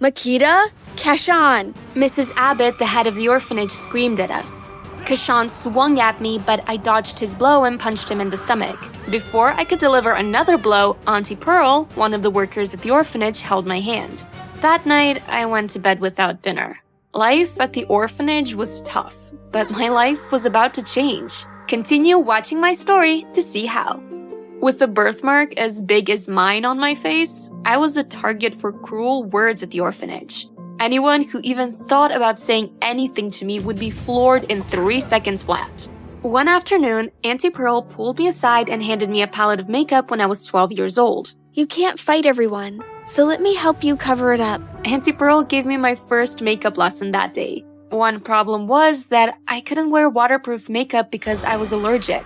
Makeda? Keshon! Mrs. Abbot, the head of the orphanage, screamed at us. Keshon swung at me, but I dodged his blow and punched him in the stomach. Before I could deliver another blow, Auntie Pearl, one of the workers at the orphanage, held my hand. That night, I went to bed without dinner. Life at the orphanage was tough, but my life was about to change. Continue watching my story to see how. With a birthmark as big as mine on my face, I was a target for cruel words at the orphanage. Anyone who even thought about saying anything to me would be floored in three seconds flat. One afternoon, Auntie Pearl pulled me aside and handed me a palette of makeup when I was 12 years old. You can't fight everyone, so let me help you cover it up. Auntie Pearl gave me my first makeup lesson that day. One problem was that I couldn't wear waterproof makeup because I was allergic.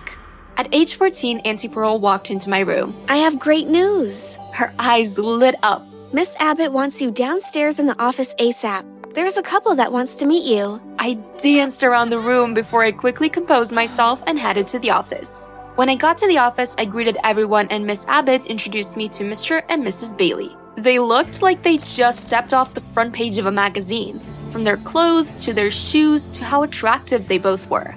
At age 14, Auntie Pearl walked into my room. I have great news. Her eyes lit up. Miss Abbot wants you downstairs in the office ASAP. There's a couple that wants to meet you. I danced around the room before I quickly composed myself and headed to the office. When I got to the office, I greeted everyone and Miss Abbot introduced me to Mr. and Mrs. Bailey. They looked like they just stepped off the front page of a magazine, from their clothes to their shoes to how attractive they both were.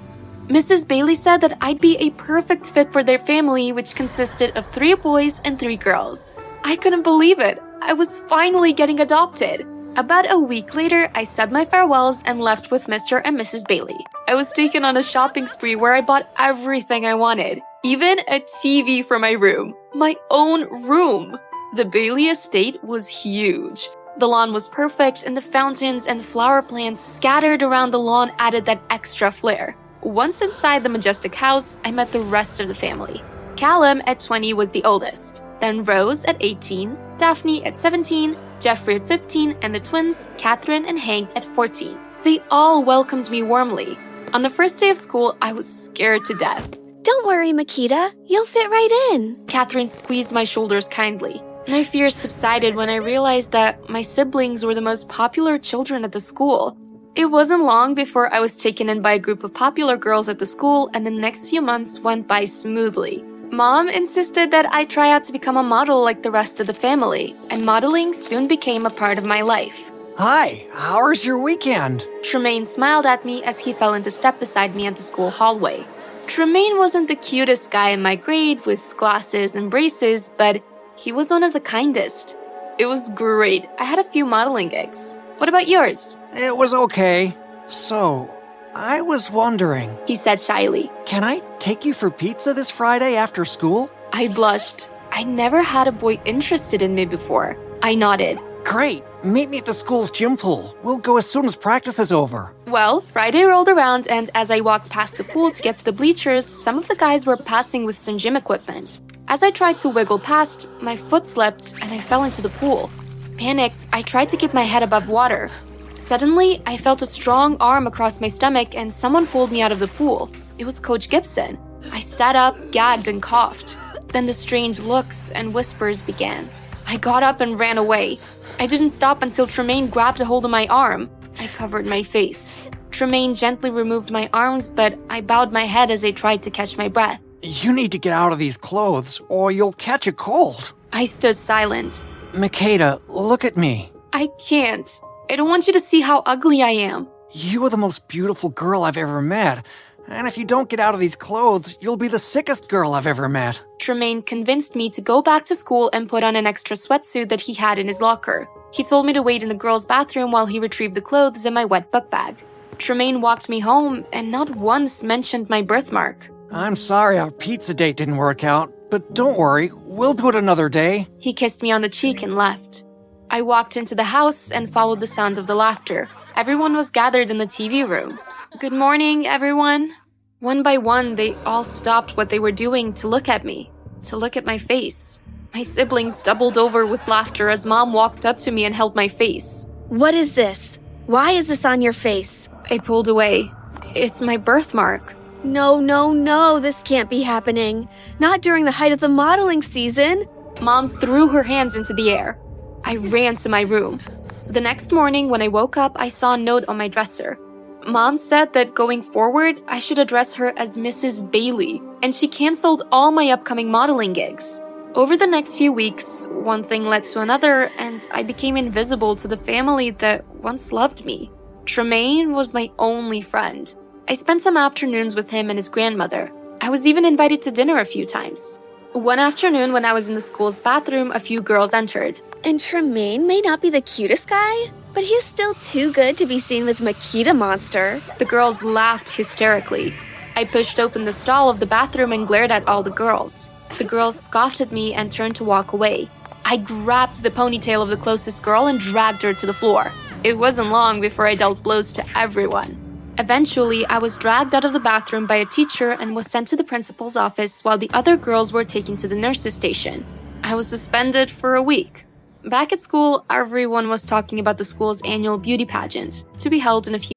Mrs. Bailey said that I'd be a perfect fit for their family, which consisted of three boys and three girls. I couldn't believe it. I was finally getting adopted. About a week later, I said my farewells and left with Mr. and Mrs. Bailey. I was taken on a shopping spree where I bought everything I wanted, even a TV for my room. My own room. The Bailey estate was huge. The lawn was perfect, and the fountains and flower plants scattered around the lawn added that extra flair. Once inside the majestic house, I met the rest of the family. Callum at 20 was the oldest, then Rose at 18, Daphne at 17, Jeffrey at 15, and the twins, Catherine and Hank, at 14. They all welcomed me warmly. On the first day of school, I was scared to death. Don't worry, Makeda. You'll fit right in. Catherine squeezed my shoulders kindly. My fears subsided when I realized that my siblings were the most popular children at the school. It wasn't long before I was taken in by a group of popular girls at the school, and the next few months went by smoothly. Mom insisted that I try out to become a model like the rest of the family, and modeling soon became a part of my life. Hi, how was your weekend? Tremaine smiled at me as he fell into step beside me at the school hallway. Tremaine wasn't the cutest guy in my grade with glasses and braces, but he was one of the kindest. It was great. I had a few modeling gigs. What about yours? It was okay. So, I was wondering, He said shyly. can I take you for pizza this Friday after school? I blushed. I never had a boy interested in me before. I nodded. Great. Meet me at the school's gym pool. We'll go as soon as practice is over. Well, Friday rolled around, and as I walked past the pool to get to the bleachers, some of the guys were passing with some gym equipment. As I tried to wiggle past, my foot slipped and I fell into the pool. Panicked, I tried to keep my head above water. Suddenly, I felt a strong arm across my stomach and someone pulled me out of the pool. It was Coach Gibson. I sat up, gagged, and coughed. Then the strange looks and whispers began. I got up and ran away. I didn't stop until Tremaine grabbed a hold of my arm. I covered my face. Tremaine gently removed my arms, but I bowed my head as I tried to catch my breath. You need to get out of these clothes or you'll catch a cold. I stood silent. Makeda, look at me. I can't. I don't want you to see how ugly I am. You are the most beautiful girl I've ever met. And if you don't get out of these clothes, you'll be the sickest girl I've ever met. Tremaine convinced me to go back to school and put on an extra sweatsuit that he had in his locker. He told me to wait in the girls' bathroom while he retrieved the clothes in my wet book bag. Tremaine walked me home and not once mentioned my birthmark. I'm sorry our pizza date didn't work out, but don't worry, we'll do it another day. He kissed me on the cheek and left. I walked into the house and followed the sound of the laughter. Everyone was gathered in the TV room. Good morning, everyone. One by one, they all stopped what they were doing to look at me, to look at my face. My siblings doubled over with laughter as mom walked up to me and held my face. What is this? Why is this on your face? I pulled away. It's my birthmark. No, no, no, this can't be happening. Not during the height of the modeling season. Mom threw her hands into the air. I ran to my room. The next morning, when I woke up, I saw a note on my dresser. Mom said that going forward, I should address her as Mrs. Bailey, and she canceled all my upcoming modeling gigs. Over the next few weeks, one thing led to another, and I became invisible to the family that once loved me. Tremaine was my only friend. I spent some afternoons with him and his grandmother. I was even invited to dinner a few times. One afternoon, when I was in the school's bathroom, a few girls entered. And Tremaine may not be the cutest guy, but he is still too good to be seen with Makeda Monster. The girls laughed hysterically. I pushed open the stall of the bathroom and glared at all the girls. The girls scoffed at me and turned to walk away. I grabbed the ponytail of the closest girl and dragged her to the floor. It wasn't long before I dealt blows to everyone. Eventually, I was dragged out of the bathroom by a teacher and was sent to the principal's office while the other girls were taken to the nurse's station. I was suspended for a week. Back at school, everyone was talking about the school's annual beauty pageant to be held in a few.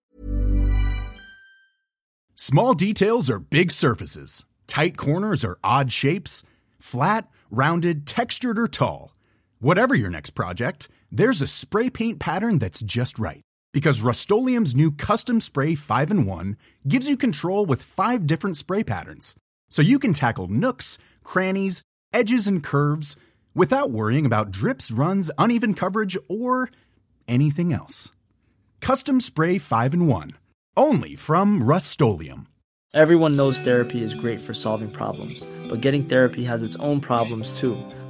Small details are big surfaces, tight corners are odd shapes, flat, rounded, textured, or tall. Whatever your next project, there's a spray paint pattern that's just right. Because Rust new Custom Spray 5 and 1 gives you control with five different spray patterns. So you can tackle nooks, crannies, edges, and curves without worrying about drips, runs, uneven coverage, or anything else. Custom Spray 5 and 1. Only from Rust Everyone knows therapy is great for solving problems, but getting therapy has its own problems too,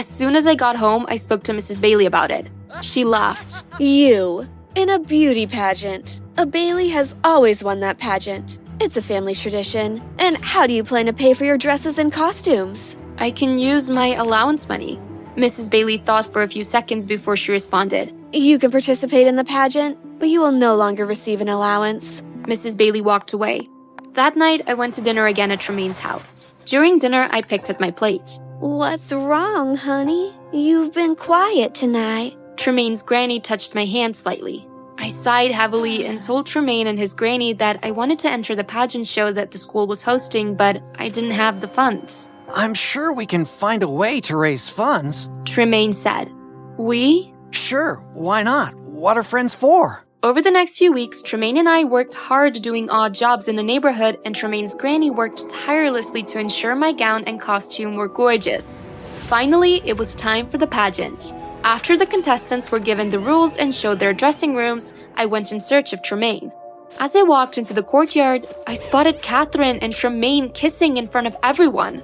As soon as I got home, I spoke to Mrs. Bailey about it. She laughed. You, in a beauty pageant. A Bailey has always won that pageant. It's a family tradition. And how do you plan to pay for your dresses and costumes? I can use my allowance money. Mrs. Bailey thought for a few seconds before she responded. You can participate in the pageant, but you will no longer receive an allowance. Mrs. Bailey walked away. That night, I went to dinner again at Tremaine's house. During dinner, I picked at my plate. What's wrong, honey? You've been quiet tonight. Tremaine's granny touched my hand slightly. I sighed heavily and told Tremaine and his granny that I wanted to enter the pageant show that the school was hosting, but I didn't have the funds. I'm sure we can find a way to raise funds. Tremaine said. We? Sure, why not? What are friends for? Over the next few weeks, Tremaine and I worked hard doing odd jobs in the neighborhood, and Tremaine's granny worked tirelessly to ensure my gown and costume were gorgeous. Finally, it was time for the pageant. After the contestants were given the rules and showed their dressing rooms, I went in search of Tremaine. As I walked into the courtyard, I spotted Catherine and Tremaine kissing in front of everyone.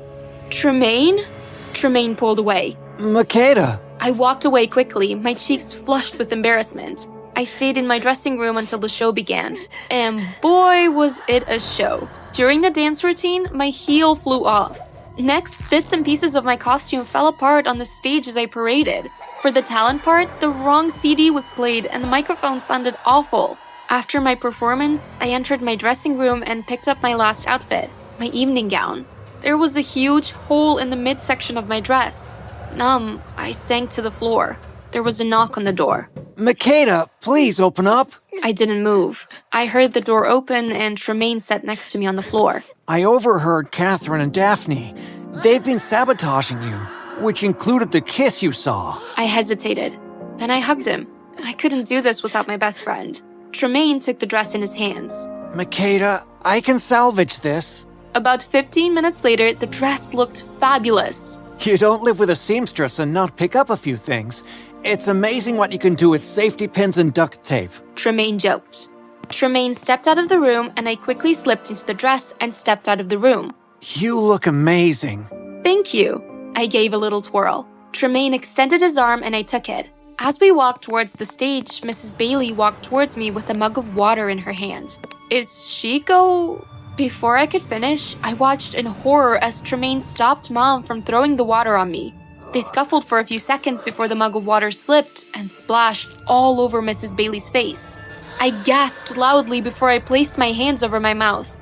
Tremaine? Tremaine pulled away. Makeda! I walked away quickly, my cheeks flushed with embarrassment. I stayed in my dressing room until the show began. And boy, was it a show. During the dance routine, my heel flew off. Next, bits and pieces of my costume fell apart on the stage as I paraded. For the talent part, the wrong CD was played and the microphone sounded awful. After my performance, I entered my dressing room and picked up my last outfit, my evening gown. There was a huge hole in the midsection of my dress. Numb, I sank to the floor. There was a knock on the door. Makeda, please open up. I didn't move. I heard the door open and Tremaine sat next to me on the floor. I overheard Catherine and Daphne. They've been sabotaging you, which included the kiss you saw. I hesitated. Then I hugged him. I couldn't do this without my best friend. Tremaine took the dress in his hands. Makeda, I can salvage this. About 15 minutes later, the dress looked fabulous. You don't live with a seamstress and not pick up a few things. It's amazing what you can do with safety pins and duct tape. Tremaine joked. Tremaine stepped out of the room, and I quickly slipped into the dress and stepped out of the room. You look amazing. Thank you. I gave a little twirl. Tremaine extended his arm, and I took it. As we walked towards the stage, Mrs. Bailey walked towards me with a mug of water in her hand. Is she go? Before I could finish, I watched in horror as Tremaine stopped Mom from throwing the water on me. They scuffled for a few seconds before the mug of water slipped and splashed all over Mrs. Bailey's face. I gasped loudly before I placed my hands over my mouth.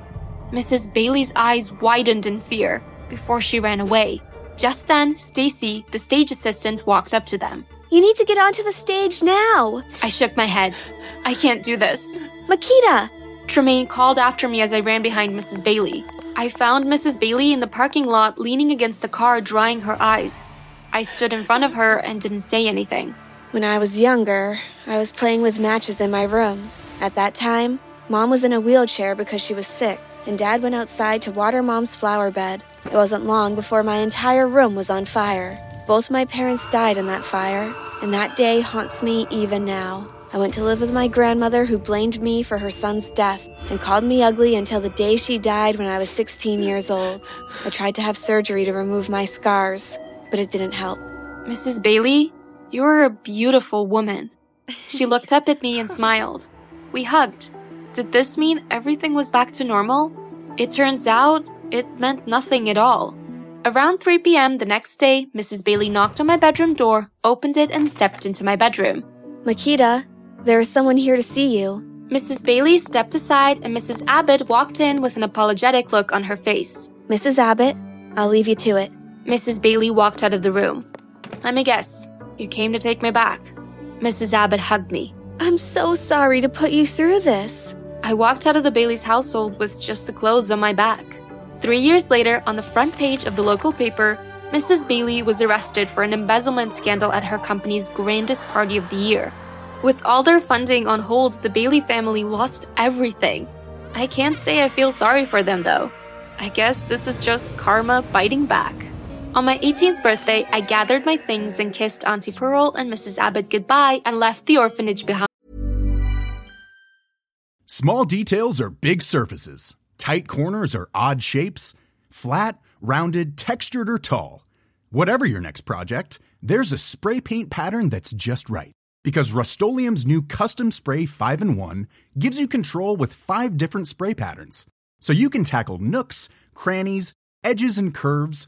Mrs. Bailey's eyes widened in fear before she ran away. Just then, Stacy, the stage assistant, walked up to them. You need to get onto the stage now. I shook my head. I can't do this. Makeda! Tremaine called after me as I ran behind Mrs. Bailey. I found Mrs. Bailey in the parking lot leaning against a car, drying her eyes. I stood in front of her and didn't say anything. When I was younger, I was playing with matches in my room. At that time, Mom was in a wheelchair because she was sick, and Dad went outside to water Mom's flower bed. It wasn't long before my entire room was on fire. Both my parents died in that fire, and that day haunts me even now. I went to live with my grandmother who blamed me for her son's death and called me ugly until the day she died when I was 16 years old. I tried to have surgery to remove my scars, but it didn't help. Mrs. Bailey, you're a beautiful woman. She looked up at me and smiled. We hugged. Did this mean everything was back to normal? It turns out it meant nothing at all. Around 3 p.m. the next day, Mrs. Bailey knocked on my bedroom door, opened it, and stepped into my bedroom. Makeda, there is someone here to see you. Mrs. Bailey stepped aside, and Mrs. Abbot walked in with an apologetic look on her face. Mrs. Abbot, I'll leave you to it. Mrs. Bailey walked out of the room. Let me guess, you came to take me back. Mrs. Abbot hugged me. I'm so sorry to put you through this. I walked out of the Bailey's household with just the clothes on my back. Three years later, on the front page of the local paper, Mrs. Bailey was arrested for an embezzlement scandal at her company's grandest party of the year. With all their funding on hold, the Bailey family lost everything. I can't say I feel sorry for them though. I guess this is just karma biting back. On my 18th birthday, I gathered my things and kissed Auntie Pearl and Mrs. Abbot goodbye and left the orphanage behind. Small details are big surfaces. Tight corners are odd shapes. Flat, rounded, textured, or tall. Whatever your next project, there's a spray paint pattern that's just right. Because Rust new Custom Spray 5 in 1 gives you control with five different spray patterns. So you can tackle nooks, crannies, edges, and curves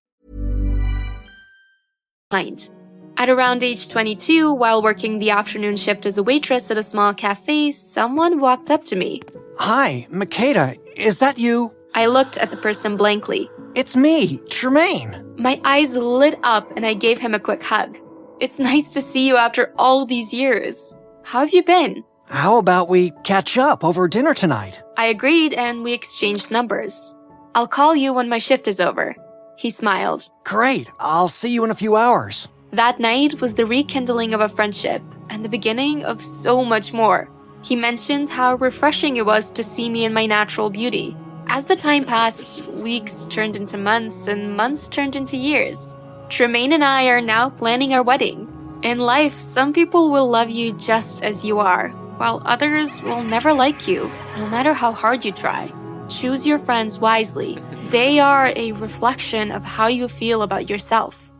At around age 22, while working the afternoon shift as a waitress at a small cafe, someone walked up to me. Hi, Makeda, is that you? I looked at the person blankly. It's me, Tremaine. My eyes lit up and I gave him a quick hug. It's nice to see you after all these years. How have you been? How about we catch up over dinner tonight? I agreed and we exchanged numbers. I'll call you when my shift is over. He smiled. Great. I'll see you in a few hours. That night was the rekindling of a friendship and the beginning of so much more. He mentioned how refreshing it was to see me in my natural beauty. As the time passed, weeks turned into months and months turned into years. Tremaine and I are now planning our wedding. In life, some people will love you just as you are, while others will never like you, no matter how hard you try. Choose your friends wisely. They are a reflection of how you feel about yourself.